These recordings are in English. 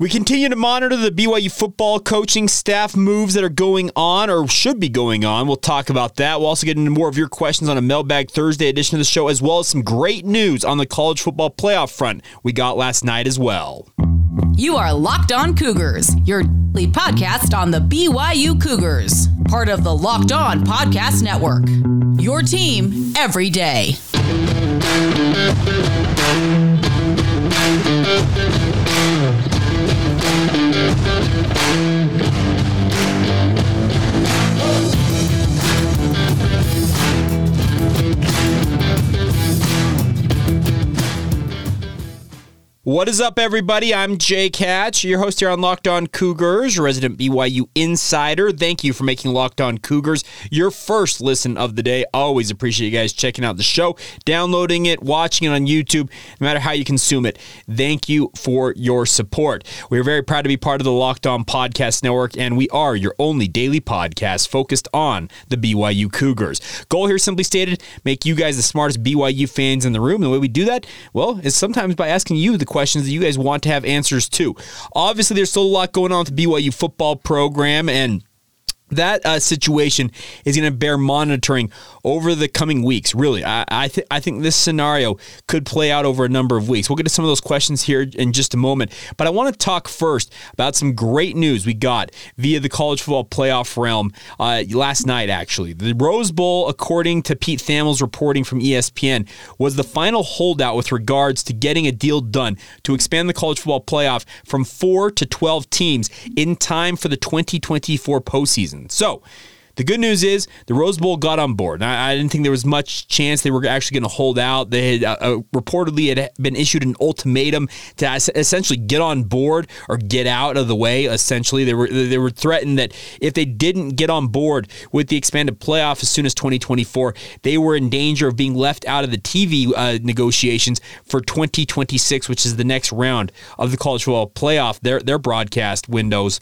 We continue to monitor the BYU football coaching staff moves that are going on or should be going on. We'll talk about that. We'll also get into more of your questions on a Mailbag Thursday edition of the show, as well as some great news on the college football playoff front we got last night as well. You are Locked On Cougars, your daily podcast on the BYU Cougars, part of the Locked On Podcast Network. Your team every day. What is up, everybody? I'm Jake Hatch, your host here on Locked On Cougars, resident BYU insider. Thank you for making Locked On Cougars your first listen of the day. Always appreciate you guys checking out the show, downloading it, watching it on YouTube, no matter how you consume it. Thank you for your support. We are very proud to be part of the Locked On Podcast Network, and we are your only daily podcast focused on the BYU Cougars. Goal here, simply stated, make you guys the smartest BYU fans in the room. The way we do that, well, is sometimes by asking you the question questions that you guys want to have answers to. Obviously, there's still a lot going on with the BYU football program and that uh, situation is going to bear monitoring over the coming weeks. Really, I I, th- I think this scenario could play out over a number of weeks. We'll get to some of those questions here in just a moment, but I want to talk first about some great news we got via the college football playoff realm uh, last night. Actually, the Rose Bowl, according to Pete Thamel's reporting from ESPN, was the final holdout with regards to getting a deal done to expand the college football playoff from four to twelve teams in time for the 2024 postseason season. So, the good news is the Rose Bowl got on board. I, I didn't think there was much chance they were actually going to hold out. They had uh, uh, reportedly had been issued an ultimatum to essentially get on board or get out of the way. Essentially, they were they were threatened that if they didn't get on board with the expanded playoff as soon as 2024, they were in danger of being left out of the TV uh, negotiations for 2026, which is the next round of the college football playoff. Their their broadcast windows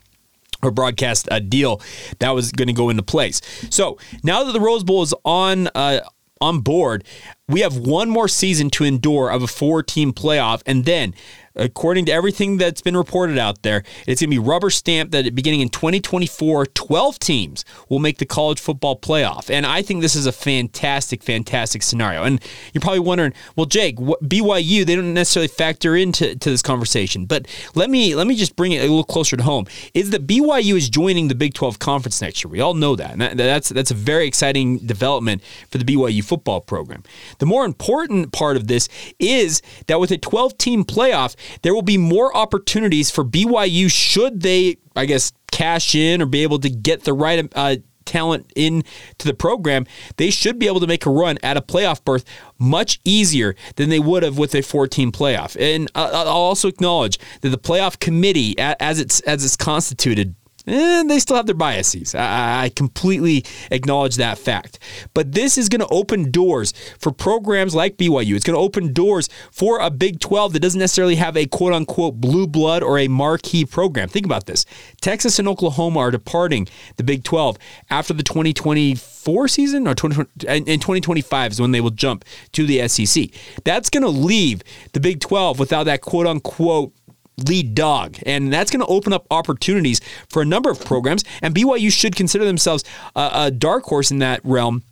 or broadcast a deal that was going to go into place. So now that the Rose Bowl is on uh, on board, we have one more season to endure of a four team playoff, and then according to everything that's been reported out there, it's going to be rubber stamped that beginning in 2024, 12 teams will make the college football playoff. And I think this is a fantastic, fantastic scenario. And you're probably wondering, well, Jake, BYU, they don't necessarily factor into to this conversation. But let me let me just bring it a little closer to home. Is that BYU is joining the Big 12 conference next year. We all know that. And that, that's that's a very exciting development for the BYU football program. The more important part of this is that with a 12 team playoff, there will be more opportunities for BYU should they, I guess, cash in or be able to get the right uh, talent in to the program, they should be able to make a run at a playoff berth much easier than they would have with a 14 playoff. And I'll also acknowledge that the playoff committee, as it's as it's constituted, and they still have their biases. I, I completely acknowledge that fact. But this is going to open doors for programs like BYU. It's going to open doors for a Big 12 that doesn't necessarily have a quote unquote blue blood or a marquee program. Think about this Texas and Oklahoma are departing the Big 12 after the 2024 season or 2020, in 2025 is when they will jump to the SEC. That's going to leave the Big 12 without that quote unquote lead dog. And that's going to open up opportunities for a number of programs. And BYU should consider themselves a, a dark horse in that realm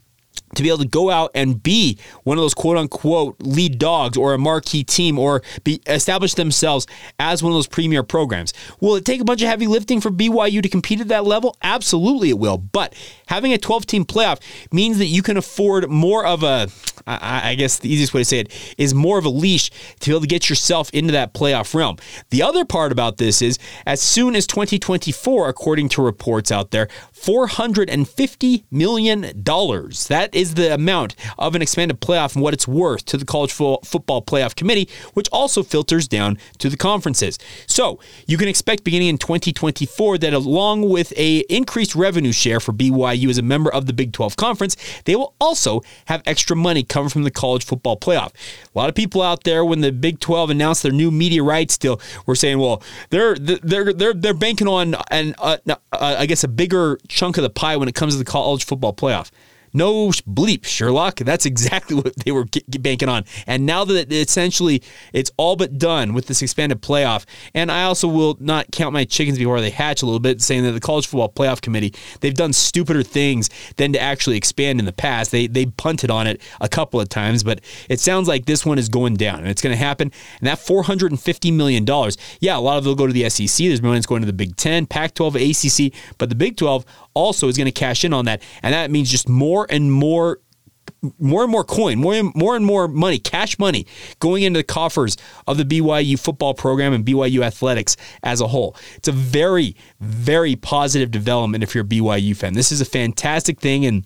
to be able to go out and be one of those quote unquote lead dogs or a marquee team or be establish themselves as one of those premier programs. Will it take a bunch of heavy lifting for BYU to compete at that level? Absolutely it will. But having a 12 team playoff means that you can afford more of a I guess the easiest way to say it is more of a leash to be able to get yourself into that playoff realm. The other part about this is as soon as 2024, according to reports out there, $450 million. That is the amount of an expanded playoff and what it's worth to the College Football Playoff Committee, which also filters down to the conferences. So you can expect beginning in 2024 that along with a increased revenue share for BYU as a member of the Big 12 Conference, they will also have extra money coming from the College Football Playoff. A lot of people out there, when the Big 12 announced their new media rights deal, were saying, well, they're they're they're they're banking on an uh, uh, I guess a bigger chunk of the pie when it comes to the college football playoff. No bleep, Sherlock. That's exactly what they were banking on. And now that essentially it's all but done with this expanded playoff, and I also will not count my chickens before they hatch a little bit, saying that the College Football Playoff Committee they've done stupider things than to actually expand in the past. They they punted on it a couple of times, but it sounds like this one is going down, and it's going to happen. And that 450 million dollars, yeah, a lot of it will go to the SEC. There's millions going to the Big Ten, Pac-12, ACC, but the Big 12 also is going to cash in on that, and that means just more and more more and more coin, more and more and more money, cash money going into the coffers of the BYU football program and BYU athletics as a whole. It's a very, very positive development if you're a BYU fan. This is a fantastic thing and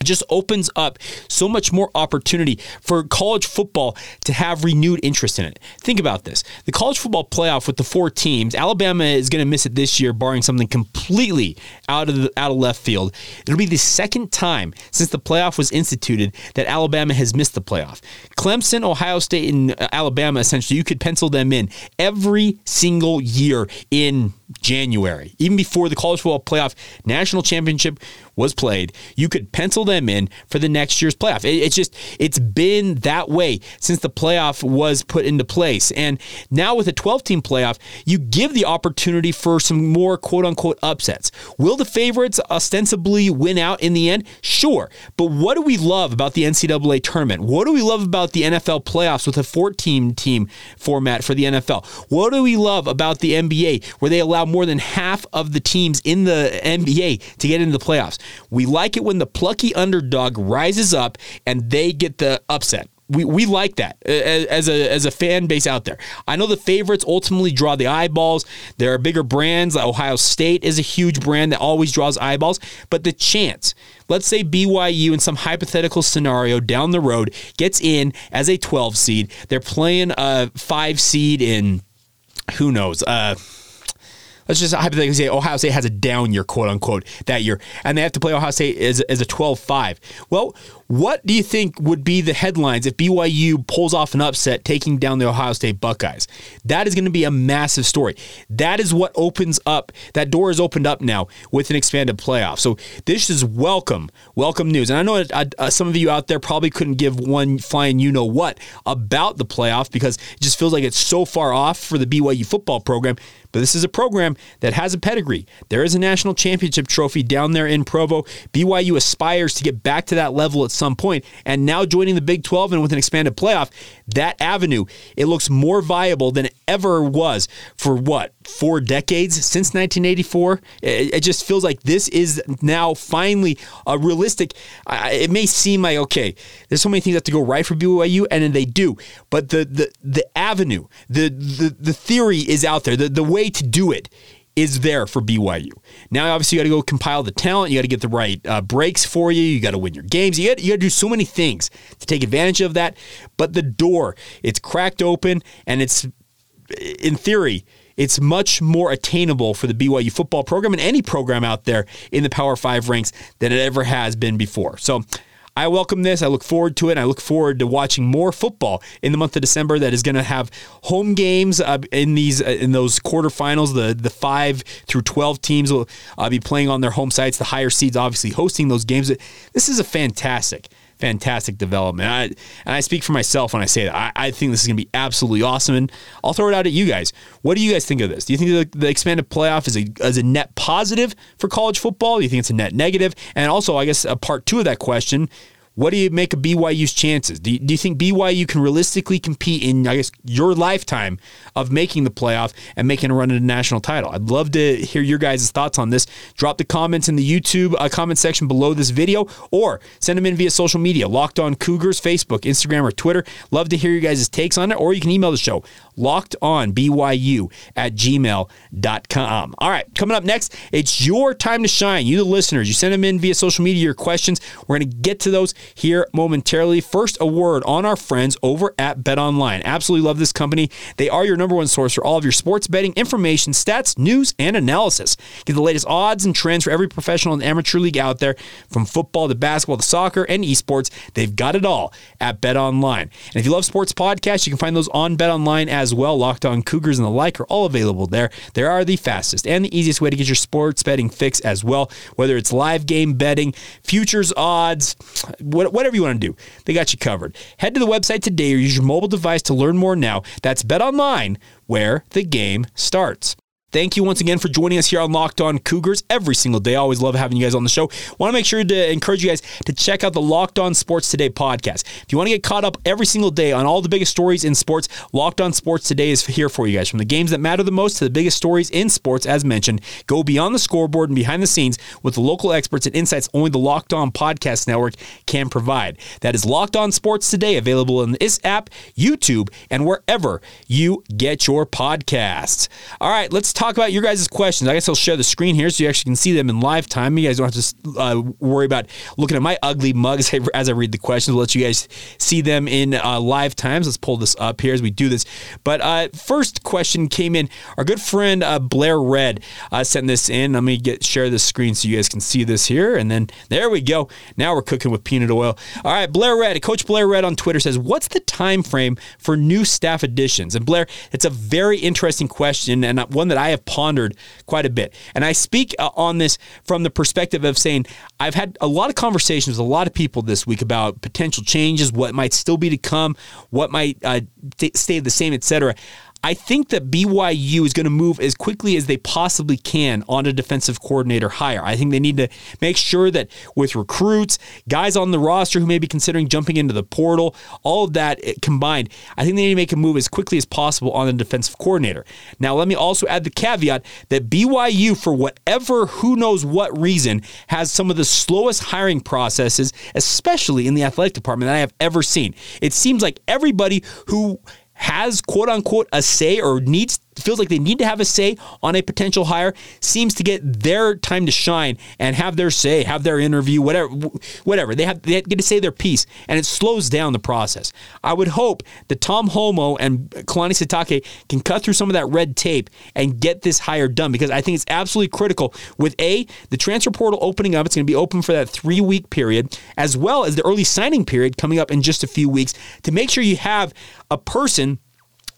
it just opens up so much more opportunity for college football to have renewed interest in it. Think about this. The college football playoff with the four teams, Alabama is going to miss it this year barring something completely out of the, out of left field. It'll be the second time since the playoff was instituted that Alabama has missed the playoff. Clemson, Ohio State and uh, Alabama essentially you could pencil them in every single year in January. Even before the college football playoff national championship was played, you could pencil them in for the next year's playoff. It, it's just, it's been that way since the playoff was put into place. And now with a 12 team playoff, you give the opportunity for some more quote unquote upsets. Will the favorites ostensibly win out in the end? Sure. But what do we love about the NCAA tournament? What do we love about the NFL playoffs with a 14 team format for the NFL? What do we love about the NBA where they allow more than half of the teams in the NBA to get into the playoffs? We like it when the plucky underdog rises up and they get the upset. We, we like that as a as a fan base out there. I know the favorites ultimately draw the eyeballs. There are bigger brands. Ohio State is a huge brand that always draws eyeballs. But the chance, let's say BYU in some hypothetical scenario down the road gets in as a 12 seed. They're playing a five seed in who knows. Uh, let's just hypothetically say Ohio State has a down year, quote unquote, that year, and they have to play Ohio State as, as a 12 5. Well, what do you think would be the headlines if BYU pulls off an upset taking down the Ohio State Buckeyes? That is going to be a massive story. That is what opens up, that door is opened up now with an expanded playoff. So this is welcome, welcome news. And I know uh, some of you out there probably couldn't give one flying you know what about the playoff because it just feels like it's so far off for the BYU football program. But this is a program that has a pedigree. There is a national championship trophy down there in Provo. BYU aspires to get back to that level at some point. And now joining the Big 12 and with an expanded playoff, that avenue, it looks more viable than it ever was for what, four decades since 1984? It, it just feels like this is now finally a realistic. it may seem like, okay, there's so many things that have to go right for BYU, and then they do. But the, the, the avenue, the, the, the theory is out there. The, the way to do it is there for BYU. Now, obviously, you got to go compile the talent. You got to get the right uh, breaks for you. You got to win your games. You got, to do so many things to take advantage of that. But the door, it's cracked open, and it's, in theory, it's much more attainable for the BYU football program and any program out there in the Power Five ranks than it ever has been before. So, I welcome this. I look forward to it. I look forward to watching more football in the month of December. That is going to have home games uh, in these uh, in those quarterfinals. The the five through twelve teams will uh, be playing on their home sites. The higher seeds obviously hosting those games. This is a fantastic fantastic development. I, and I speak for myself when I say that. I, I think this is going to be absolutely awesome. And I'll throw it out at you guys. What do you guys think of this? Do you think the, the expanded playoff is a, is a net positive for college football? Do you think it's a net negative? And also, I guess a part two of that question what do you make of BYU's chances? Do you, do you think BYU can realistically compete in, I guess, your lifetime of making the playoff and making a run at a national title? I'd love to hear your guys' thoughts on this. Drop the comments in the YouTube uh, comment section below this video or send them in via social media, Locked On Cougars, Facebook, Instagram, or Twitter. Love to hear your guys' takes on it, or you can email the show, locked on BYU at gmail.com. All right, coming up next, it's your time to shine. You, the listeners, you send them in via social media, your questions. We're going to get to those here momentarily. First, a word on our friends over at BetOnline. Absolutely love this company. They are your number one source for all of your sports betting information, stats, news, and analysis. Get the latest odds and trends for every professional and amateur league out there, from football to basketball to soccer and esports. They've got it all at BetOnline. And if you love sports podcasts, you can find those on BetOnline as well. Locked On Cougars and the like are all available there. They are the fastest and the easiest way to get your sports betting fix as well, whether it's live game betting, futures odds, whatever you want to do. They got you covered. Head to the website today or use your mobile device to learn more now. That's BetOnline, where the game starts. Thank you once again for joining us here on Locked On Cougars every single day. I always love having you guys on the show. Want to make sure to encourage you guys to check out the Locked On Sports Today podcast. If you want to get caught up every single day on all the biggest stories in sports, Locked On Sports Today is here for you guys. From the games that matter the most to the biggest stories in sports, as mentioned, go beyond the scoreboard and behind the scenes with the local experts and insights only the Locked On Podcast Network can provide. That is Locked On Sports Today, available in this app, YouTube, and wherever you get your podcasts. All right, let's talk talk about your guys' questions. I guess I'll share the screen here so you actually can see them in live time. You guys don't have to uh, worry about looking at my ugly mug as I, read the questions. We'll let you guys see them in uh, live times. Let's pull this up here as we do this. But uh, first question came in. Our good friend uh, Blair Red uh, sent this in. Let me get share the screen so you guys can see this here. And then there we go. Now we're cooking with peanut oil. All right, Blair Red, Coach Blair Red on Twitter says, "What's the time frame for new staff additions?" And Blair, it's a very interesting question and one that I have pondered quite a bit. And I speak uh, on this from the perspective of saying I've had a lot of conversations with a lot of people this week about potential changes, what might still be to come, what might uh, stay the same, etc. I think that BYU is going to move as quickly as they possibly can on a defensive coordinator hire. I think they need to make sure that with recruits, guys on the roster who may be considering jumping into the portal, all of that eh, combined, I think they need to make a move as quickly as possible on a defensive coordinator. Now, let me also add the caveat that BYU, for whatever, who knows what reason, has some of the slowest hiring processes, especially in the athletic department, that I have ever seen. It seems like everybody who has quote unquote a say or needs feels like they need to have a say on a potential hire seems to get their time to shine and have their say, have their interview, whatever, whatever. They have they get to say their piece, and it slows down the process. I would hope that Tom Holmoe and Kalani Sitake can cut through some of that red tape and get this hire done because I think it's absolutely critical. With a the transfer portal opening up, it's going to be open for that three week period, as well as the early signing period coming up in just a few weeks to make sure you have a person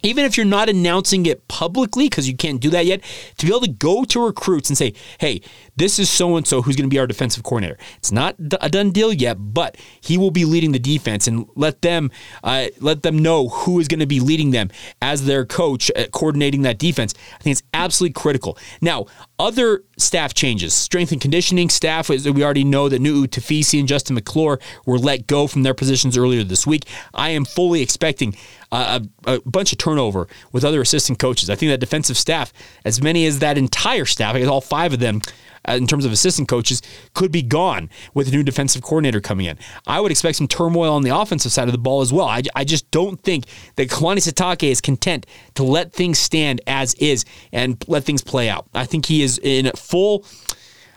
even if you're not announcing it publicly, because you can't do that yet, to be able to go to recruits and say, hey, this is so and so who's going to be our defensive coordinator. It's not a done deal yet, but he will be leading the defense and let them uh, let them know who is going to be leading them as their coach, uh, coordinating that defense. I think it's absolutely critical. Now, other staff changes, strength and conditioning staff. We already know that Nuu Tafisi and Justin McClure were let go from their positions earlier this week. I am fully expecting a, a, bunch of turnover with other assistant coaches. I think that defensive staff, as many as that entire staff, I guess all five of them, in terms of assistant coaches, could be gone with a new defensive coordinator coming in. I would expect some turmoil on the offensive side of the ball as well. I, I just don't think that Kalani Sitake is content to let things stand as is and let things play out. I think he is in full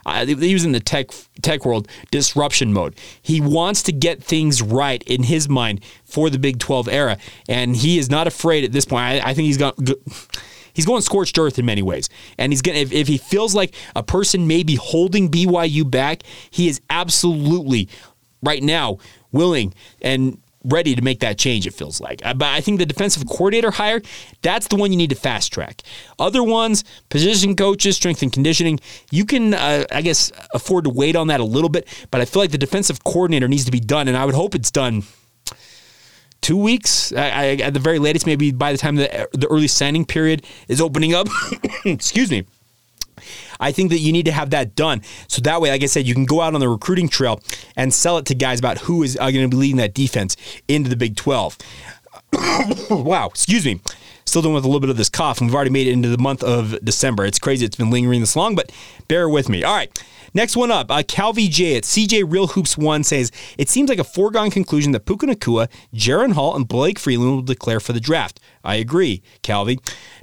uh, he was in the tech tech world disruption mode. He wants to get things right in his mind for the Big 12 era, and he is not afraid at this point. I, I think he's got. He's going scorched earth in many ways, and he's gonna. If, if he feels like a person may be holding BYU back, he is absolutely right now willing and ready to make that change, it feels like. Uh, but I think the defensive coordinator hire, that's the one you need to fast track. Other ones, position coaches, strength and conditioning, you can, uh, I guess, afford to wait on that a little bit. But I feel like the defensive coordinator needs to be done, and I would hope it's done two weeks I, I, at the very latest, maybe by the time the, the early signing period is opening up. Excuse me. I think that you need to have that done. So that way, like I said, you can go out on the recruiting trail and sell it to guys about who is going to be leading that defense into the Big 12. wow, excuse me. Still dealing with a little bit of this cough, and we've already made it into the month of December. It's crazy. It's been lingering this long, but bear with me. All right. Next one up, uh, Calvi J at CJ Real Hoops One says it seems like a foregone conclusion that Puka Nacua, Jaren Hall, and Blake Freeland will declare for the draft. I agree, Calvi.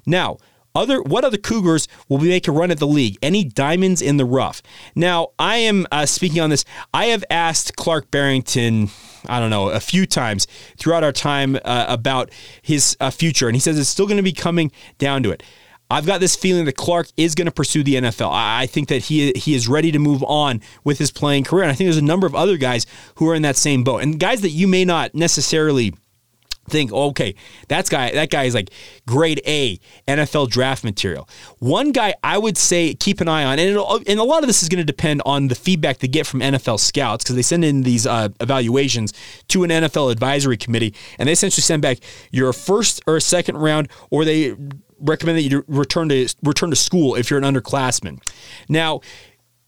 Now, other what other Cougars will we make a run at the league? Any diamonds in the rough? Now, I am uh, speaking on this. I have asked Clark Barrington. I don't know, a few times throughout our time uh, about his uh, future, and he says it's still going to be coming down to it. I've got this feeling that Clark is going to pursue the NFL. I think that he he is ready to move on with his playing career, and I think there's a number of other guys who are in that same boat, and guys that you may not necessarily think, okay, that's guy that guy is like grade A NFL draft material. One guy I would say keep an eye on, and and a lot of this is going to depend on the feedback they get from NFL scouts because they send in these uh, evaluations to an NFL advisory committee, and they essentially send back your first or second round, or they recommend that you return to return to school if you're an underclassman. Now,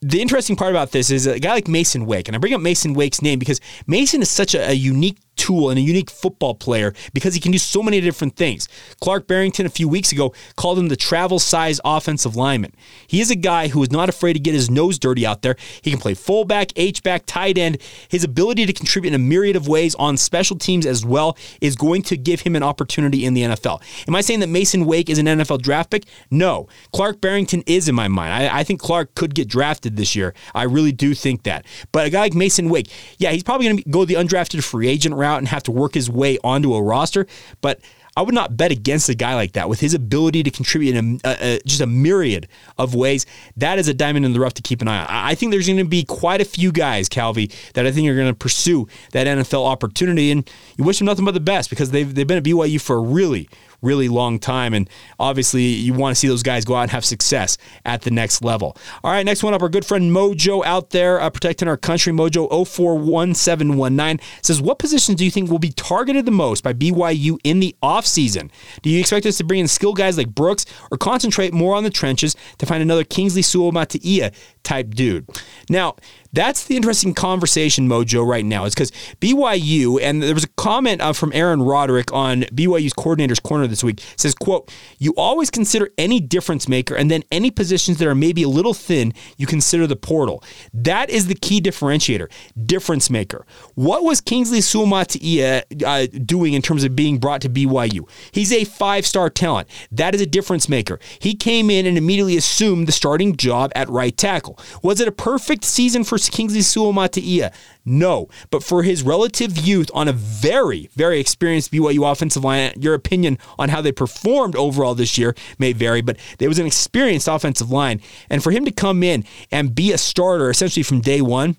the interesting part about this is a guy like Masen Wake, and I bring up Masen Wake's name because Masen is such a, a unique tool and a unique football player because he can do so many different things. Clark Barrington a few weeks ago called him the travel size offensive lineman. He is a guy who is not afraid to get his nose dirty out there. He can play fullback, H-back, tight end. His ability to contribute in a myriad of ways on special teams as well is going to give him an opportunity in the NFL. Am I saying that Masen Wake is an NFL draft pick? No. Clark Barrington is in my mind. I, I think Clark could get drafted this year. I really do think that. But a guy like Masen Wake, yeah, he's probably going to go the undrafted free agent route and have to work his way onto a roster. But I would not bet against a guy like that with his ability to contribute in a, a, just a myriad of ways. That is a diamond in the rough to keep an eye on. I think there's going to be quite a few guys, Calvi, that I think are going to pursue that NFL opportunity, and you wish them nothing but the best because they've they've been at BYU for a really, really long time. And obviously, you want to see those guys go out and have success at the next level. All right, next one up, our good friend Mojo out there uh, protecting our country. Mojo 041719 says, What positions do you think will be targeted the most by BYU in the offseason? Do you expect us to bring in skill guys like Brooks or concentrate more on the trenches to find another Kingsley Suamataia type dude? Now, that's the interesting conversation mojo right now. It's because BYU, and there was a comment uh, from Aaron Roderick on BYU's coordinator's corner this week, says, quote, you always consider any difference maker and then any positions that are maybe a little thin, you consider the portal. That is the key differentiator, difference maker. What was Kingsley Suamataia uh, doing in terms of being brought to BYU? He's a five-star talent. That is a difference maker. He came in and immediately assumed the starting job at right tackle. Was it a perfect season for Kingsley Suamataia? No. But for his relative youth on a very, very experienced BYU offensive line, your opinion on how they performed overall this year may vary, but there was an experienced offensive line. And for him to come in and be a starter essentially from day one,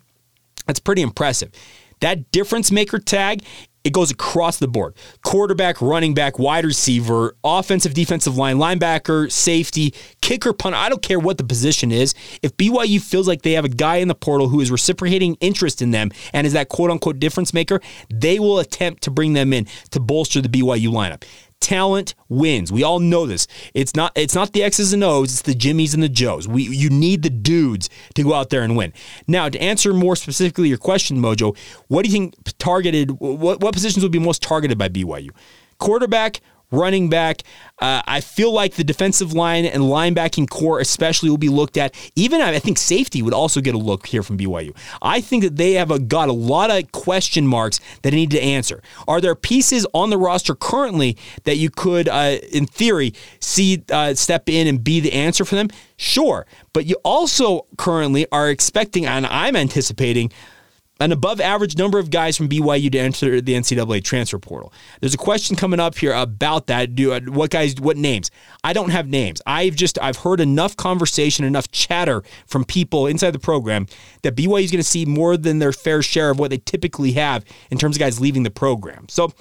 that's pretty impressive. That difference maker tag it goes across the board quarterback, running back, wide receiver, offensive, defensive line, linebacker, safety, kicker, punter. I don't care what the position is. If BYU feels like they have a guy in the portal who is reciprocating interest in them and is that quote unquote difference maker, they will attempt to bring them in to bolster the BYU lineup talent wins. We all know this. It's not it's not the X's and O's, it's the Jimmies and the Joes. We you need the dudes to go out there and win. Now, to answer more specifically your question, Mojo, what do you think targeted what, what positions would be most targeted by BYU? Quarterback, running back. Uh, I feel like the defensive line and linebacking core, especially, will be looked at. Even I think safety would also get a look here from BYU. I think that they have a, got a lot of question marks that need to answer. Are there pieces on the roster currently that you could, uh, in theory, see uh, step in and be the answer for them? Sure, but you also currently are expecting, and I'm anticipating an above average number of guys from BYU to enter the NCAA transfer portal. There's a question coming up here about that. Do uh, what guys? What names? I don't have names. I've just I've heard enough conversation, enough chatter from people inside the program that BYU is going to see more than their fair share of what they typically have in terms of guys leaving the program. So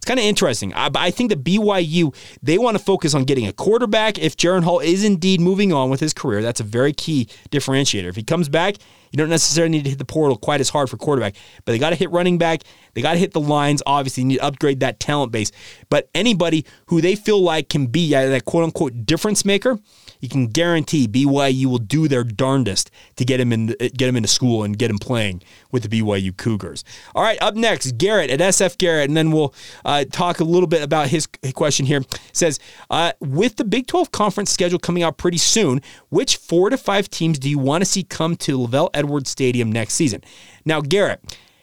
it's kind of interesting. I, I, think that BYU, they want to focus on getting a quarterback. If Jaren Hall is indeed moving on with his career, that's a very key differentiator. If he comes back, you don't necessarily need to hit the portal quite as hard for quarterback, but they got to hit running back. They got to hit the lines. Obviously, you need to upgrade that talent base. But anybody who they feel like can be that quote unquote difference maker, you can guarantee BYU will do their darndest to get him in, get him into school and get him playing with the BYU Cougars. All right, up next, Garrett at SF Garrett, and then we'll uh, talk a little bit about his question here. It says, uh, with the Big 12 conference schedule coming out pretty soon, which four to five teams do you want to see come to LaVell Edwards Stadium next season? Now, Garrett.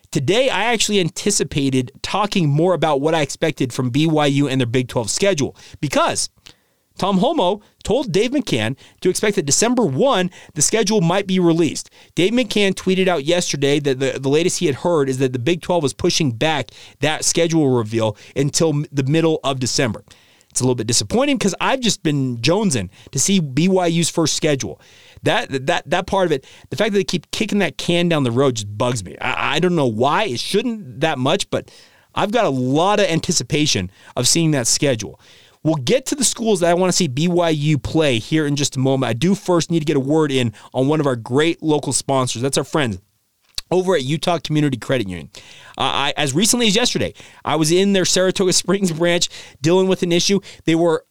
Today, I actually anticipated talking more about what I expected from BYU and their Big 12 schedule because Tom Holmoe told Dave McCann to expect that December 1, the schedule might be released. Dave McCann tweeted out yesterday that the, the latest he had heard is that the Big 12 was pushing back that schedule reveal until the middle of December. It's a little bit disappointing because I've just been jonesing to see BYU's first schedule. That that that part of it, the fact that they keep kicking that can down the road just bugs me. I, I don't know why. It shouldn't that much, but I've got a lot of anticipation of seeing that schedule. We'll get to the schools that I want to see BYU play here in just a moment. I do first need to get a word in on one of our great local sponsors. That's our friends over at Utah Community Credit Union. Uh, I, as recently as yesterday, I was in their Saratoga Springs branch dealing with an issue. They were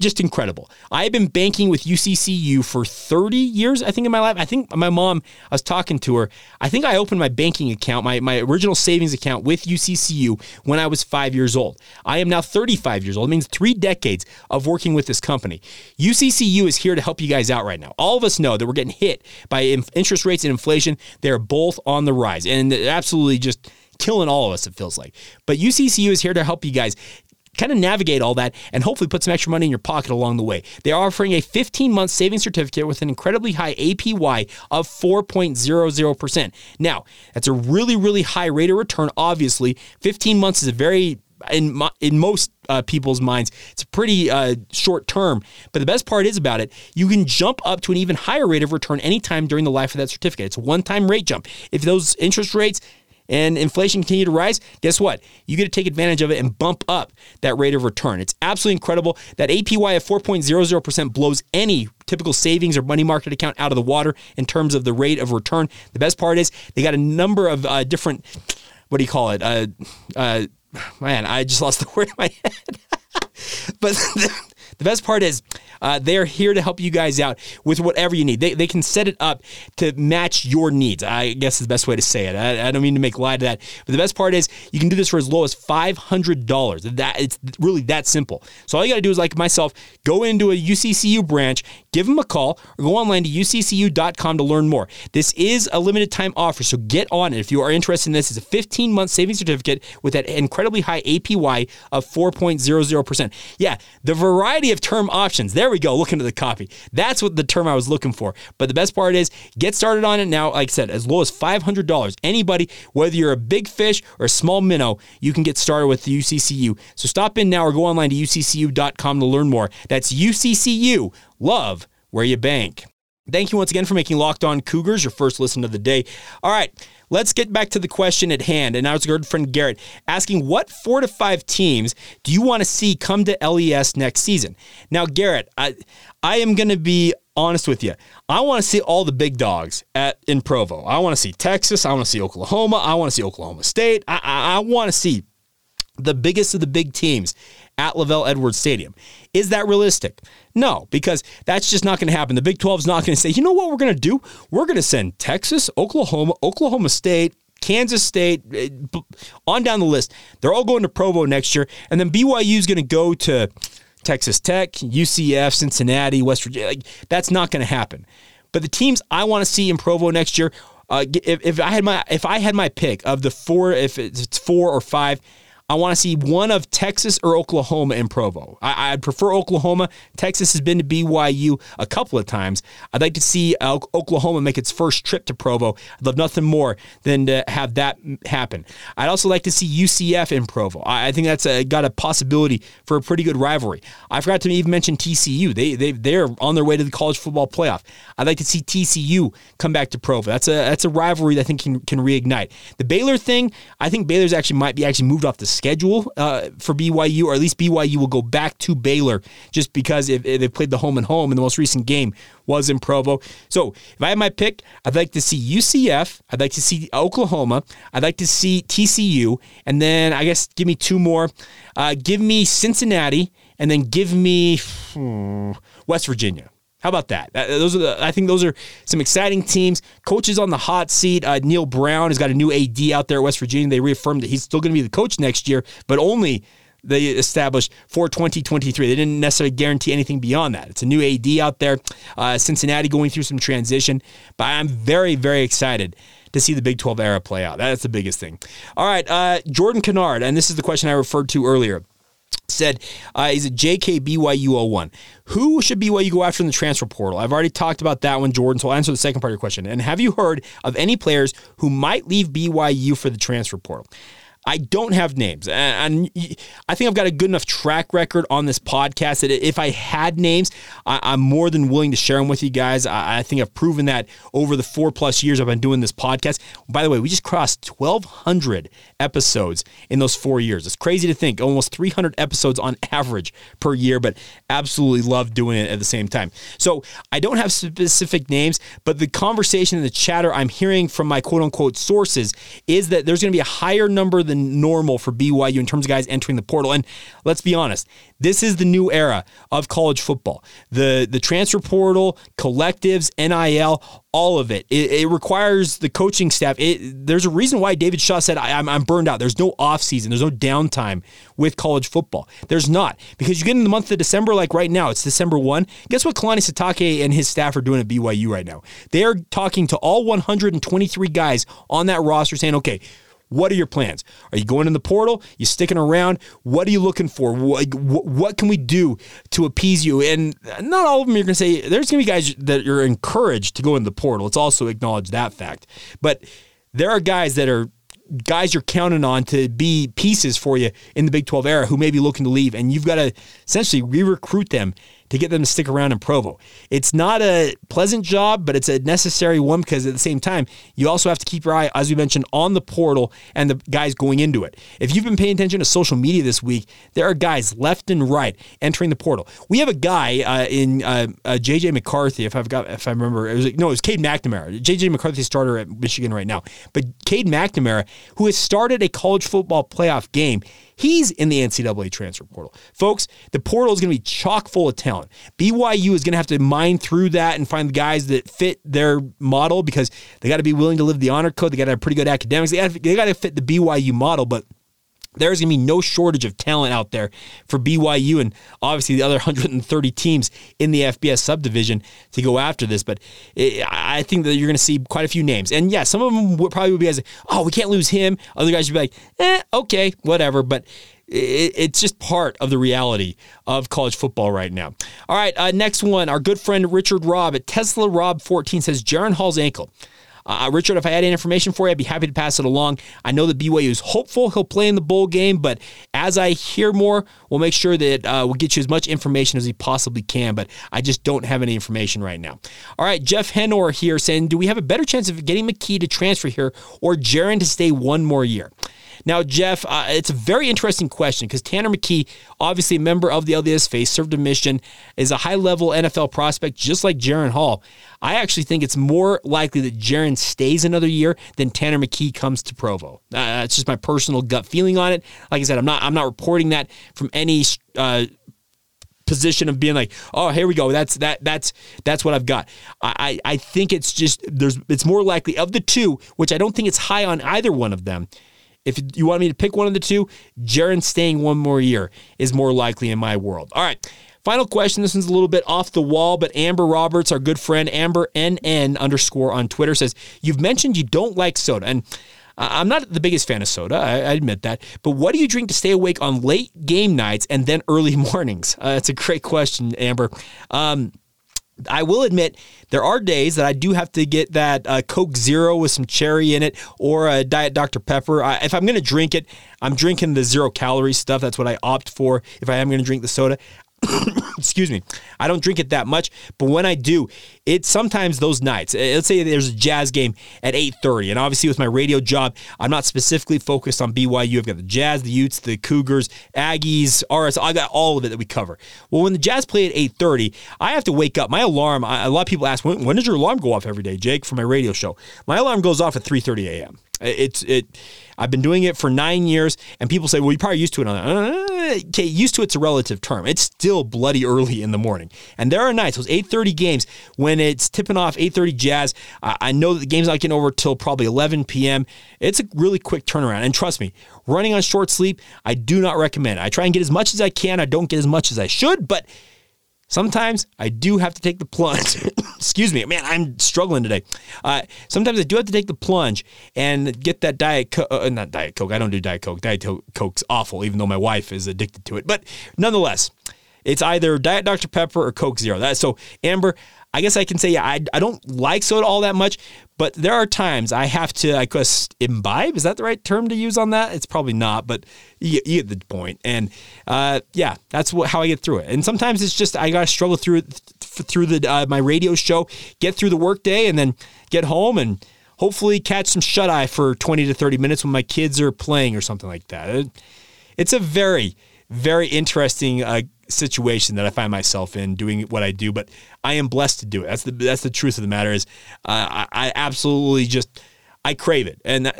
just incredible. I have been banking with UCCU for 30 years, I think, in my life. I think my mom, I was talking to her. I think I opened my banking account, my, my original savings account with UCCU when I was five years old. I am now 35 years old. It means three decades of working with this company. UCCU is here to help you guys out right now. All of us know that we're getting hit by interest rates and inflation. They're both on the rise and absolutely just killing all of us, it feels like. But UCCU is here to help you guys kind of navigate all that and hopefully put some extra money in your pocket along the way. They are offering a 15 month savings certificate with an incredibly high APY of 4.00%. Now, that's a really, really high rate of return. Obviously, 15 months is a very in in most uh, people's minds, it's a pretty uh, short term. But the best part is about it, you can jump up to an even higher rate of return anytime during the life of that certificate. It's a one time rate jump. If those interest rates and inflation continue to rise, guess what? You get to take advantage of it and bump up that rate of return. It's absolutely incredible. That APY of 4.00% blows any typical savings or money market account out of the water in terms of the rate of return. The best part is they got a number of uh, different, what do you call it? Uh, uh, man, I just lost the word in my head. but the, best part is uh, they're here to help you guys out with whatever you need. They, they can set it up to match your needs. I guess is the best way to say it. I, I don't mean to make light of that, but the best part is you can do this for as low as five hundred dollars. That it's really that simple. So all you got to do is like myself, go into a UCCU branch, give them a call, or go online to uccu.com to learn more. This is a limited time offer, so get on it if you are interested in this. It's a 15 month savings certificate with that incredibly high APY of 4.00%. Yeah, the variety of term options. There we go. Look into the copy. That's what the term I was looking for. But the best part is get started on it now. Like I said, as low as $500. Anybody, whether you're a big fish or a small minnow, you can get started with the UCCU. So stop in now or go online to uccu.com to learn more. That's UCCU. Love where you bank. Thank you once again for making Locked On Cougars your first listen of the day. All right, let's get back to the question at hand. And now our good friend Garrett asking, what four to five teams do you want to see come to LES next season? Now, Garrett, I, I am going to be honest with you. I want to see all the big dogs at in Provo. I want to see Texas. I want to see Oklahoma. I want to see Oklahoma State. I, I, I want to see the biggest of the big teams at LaVell Edwards Stadium. Is that realistic? No, because that's just not going to happen. The Big 12 is not going to say, you know what we're going to do? We're going to send Texas, Oklahoma, Oklahoma State, Kansas State, eh, on down the list. They're all going to Provo next year. And then BYU is going to go to Texas Tech, UCF, Cincinnati, West Virginia. Like, that's not going to happen. But the teams I want to see in Provo next year, uh, if, if I had my if I had my pick of the four, if it's four or five, I want to see one of Texas or Oklahoma in Provo. I, would prefer Oklahoma. Texas has been to BYU a couple of times. I'd like to see uh, Oklahoma make its first trip to Provo. I'd love nothing more than to have that happen. I'd also like to see UCF in Provo. I, I think that's a, got a possibility for a pretty good rivalry. I forgot to even mention TCU. They they they're on their way to the college football playoff. I'd like to see TCU come back to Provo. That's a that's a rivalry that I think can can reignite. The Baylor thing, I think Baylor's actually might be actually moved off the schedule uh, for BYU, or at least BYU will go back to Baylor just because if, if they played the home and home, and the most recent game was in Provo. So if I had my pick, I'd like to see UCF, I'd like to see Oklahoma, I'd like to see TCU, and then I guess give me two more. Uh, give me Cincinnati, and then give me hmm, West Virginia. How about that? Those are the, I think those are some exciting teams. Coaches on the hot seat. Uh, Neal Brown has got a new AD out there at West Virginia. They reaffirmed that he's still going to be the coach next year, but only they established for 2023. They didn't necessarily guarantee anything beyond that. It's a new AD out there. Uh, Cincinnati going through some transition, but I'm very, very excited to see the Big 12 era play out. That's the biggest thing. All right, uh, Jordan Kennard, and this is the question I referred to earlier. Said, uh, is it JKBYU01? Who should BYU go after in the transfer portal? I've already talked about that one, Jordan, so I'll answer the second part of your question. And have you heard of any players who might leave BYU for the transfer portal? I don't have names, and I think I've got a good enough track record on this podcast that if I had names, I'm more than willing to share them with you guys. I think I've proven that over the four plus years I've been doing this podcast. By the way, we just crossed 1,200 episodes in those four years. It's crazy to think, almost 300 episodes on average per year, but absolutely love doing it at the same time. So I don't have specific names, but the conversation and the chatter I'm hearing from my quote unquote sources is that there's going to be a higher number than normal for BYU in terms of guys entering the portal. And let's be honest, this is the new era of college football. The the transfer portal, collectives, NIL, all of it. It, it requires the coaching staff. It, there's a reason why David Shaw said, I, am I'm burned out. There's no off season. There's no downtime with college football. There's not. Because you get in the month of December, like right now, it's December 1. Guess what Kalani Sitake and his staff are doing at BYU right now? They are talking to all 123 guys on that roster saying, okay, what are your plans? Are you going in the portal? You sticking around? What are you looking for? What, what can we do to appease you? And not all of them you're going to say, there's going to be guys that you're encouraged to go in the portal. Let's also acknowledge that fact. But there are guys that are guys you're counting on to be pieces for you in the Big 12 era who may be looking to leave, and you've got to essentially re recruit them to get them to stick around in Provo. It's not a pleasant job, but it's a necessary one because at the same time, you also have to keep your eye, as we mentioned, on the portal and the guys going into it. If you've been paying attention to social media this week, there are guys left and right entering the portal. We have a guy uh, in uh, uh, JJ McCarthy, if I've got, if I remember, it was no, it was Cade McNamara. JJ McCarthy starter at Michigan right now, but Cade McNamara, who has started a college football playoff game He's in the NCAA transfer portal. Folks, the portal is going to be chock full of talent. BYU is going to have to mine through that and find the guys that fit their model because they got to be willing to live the honor code. They got to have pretty good academics. They got to fit the BYU model, but there's going to be no shortage of talent out there for BYU and obviously the other 130 teams in the FBS subdivision to go after this. But it, I think that you're going to see quite a few names. And yeah, some of them would probably would be as, oh, we can't lose him. Other guys would be like, eh, okay, whatever. But it, it's just part of the reality of college football right now. All right, uh, next one. Our good friend Richard Robb at Tesla Rob 14 says Jaren Hall's ankle. Uh, Richard, if I had any information for you, I'd be happy to pass it along. I know that BYU is hopeful he'll play in the bowl game, but as I hear more, we'll make sure that uh, we'll get you as much information as we possibly can. But I just don't have any information right now. All right, Jeff Henor here saying, do we have a better chance of getting McKee to transfer here or Jaren to stay one more year? Now, Jeff, uh, it's a very interesting question because Tanner McKee, obviously a member of the LDS Face, served a mission, is a high level NFL prospect, just like Jaren Hall. I actually think it's more likely that Jaren stays another year than Tanner McKee comes to Provo. Uh, just my personal gut feeling on it. Like I said, I'm not I'm not reporting that from any. Uh, position of being like, oh, here we go. That's that that's that's what I've got. I I think it's just there's it's more likely of the two, which I don't think it's high on either one of them. If you want me to pick one of the two, Jaren staying one more year is more likely in my world. All right. Final question. This one's a little bit off the wall, but Amber Roberts, our good friend, Amber NN underscore on Twitter says, You've mentioned you don't like soda. And I'm not the biggest fan of soda, I, I, admit that. But what do you drink to stay awake on late game nights and then early mornings? Uh, that's a great question, Amber. Um, I will admit there are days that I do have to get that uh, Coke Zero with some cherry in it or a Diet Dr. Pepper. I, if I'm going to drink it, I'm drinking the zero calorie stuff. That's what I opt for if I am going to drink the soda. excuse me. I don't drink it that much but when i do it's sometimes those nights uh, let's say there's a jazz game at 8.30 and obviously with my radio job i'm not specifically focused on byu i've got the jazz the utes the cougars aggies rs i got all of it that we cover. Well when the jazz play at 8.30 i have to wake up. My alarm a lot of people ask when, when does your alarm go off every day jake for my radio show? My alarm goes off at 3.30 a.m it's it. I've been doing it for nine years, and people say, "Well, you're probably used to it." Uh, okay, used to it's a relative term. It's still bloody early in the morning, and there are nights those 8:30 games when it's tipping off 8:30 Jazz. I know that the game's not getting over till probably 11 p.m. It's a really quick turnaround, and trust me, running on short sleep, I do not recommend. I try and get as much as I can. I don't get as much as I should, but sometimes I do have to take the plunge. excuse me, man, I'm struggling today. Uh, sometimes I do have to take the plunge and get that diet, Co- uh, not diet coke. I don't do diet coke. Diet coke's awful, even though my wife is addicted to it. But nonetheless, it's either diet Dr Pepper or Coke Zero. That so Amber. I guess I can say yeah, I, I don't like soda all that much, but there are times I have to, I guess, imbibe. Is that the right term to use on that? It's probably not, but you, you get the point. And uh, yeah, that's what, how I get through it. And sometimes it's just I got to struggle through through the uh, my radio show, get through the workday, and then get home and hopefully catch some shut eye for 20 to 30 minutes when my kids are playing or something like that. It, it's a very, very interesting uh, situation that I find myself in doing what I do, but I am blessed to do it. That's the that's the truth of the matter. Is uh, I, I, absolutely just I crave it, and uh,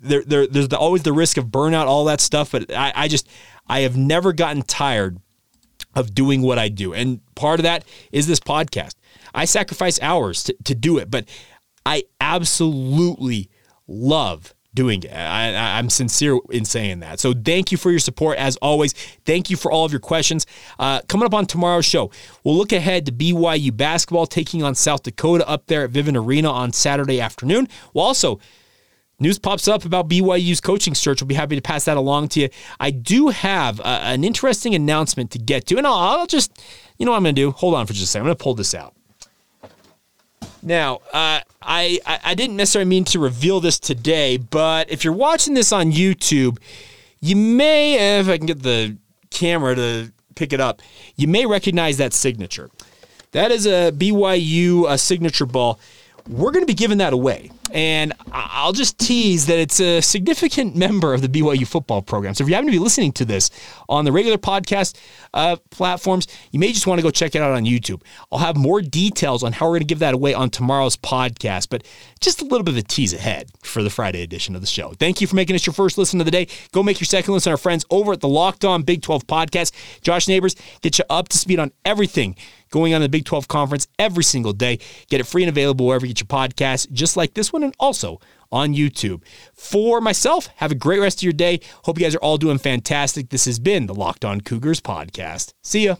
there, there there's the, always the risk of burnout, all that stuff. But I, I just I have never gotten tired of doing what I do, and part of that is this podcast. I sacrifice hours to, to do it, but I absolutely love doing it. I, am sincere in saying that. So thank you for your support as always. Thank you for all of your questions. Uh, coming up on tomorrow's show, we'll look ahead to BYU basketball taking on South Dakota up there at Vivint Arena on Saturday afternoon. We'll also News pops up about BYU's coaching search. We'll be happy to pass that along to you. I do have uh, an interesting announcement to get to, and I'll, I'll just, you know what I'm going to do? Hold on for just a second. I'm going to pull this out. Now, uh, I, I didn't necessarily mean to reveal this today, but if you're watching this on YouTube, you may, if I can get the camera to pick it up, you may recognize that signature. That is a BYU a signature ball. We're going to be giving that away. And I'll just tease that it's a significant member of the BYU football program. So if you happen to be listening to this on the regular podcast uh, platforms, you may just want to go check it out on YouTube. I'll have more details on how we're going to give that away on tomorrow's podcast, but just a little bit of a tease ahead for the Friday edition of the show. Thank you for making us your first listen of the day. Go make your second listen our friends over at the Locked On Big 12 podcast. Josh Neighbors, get you up to speed on everything going on in the Big 12 Conference every single day. Get it free and available wherever you get your podcasts, just like this one, and also on YouTube. For myself, have a great rest of your day. Hope you guys are all doing fantastic. This has been the Locked On Cougars podcast. See ya.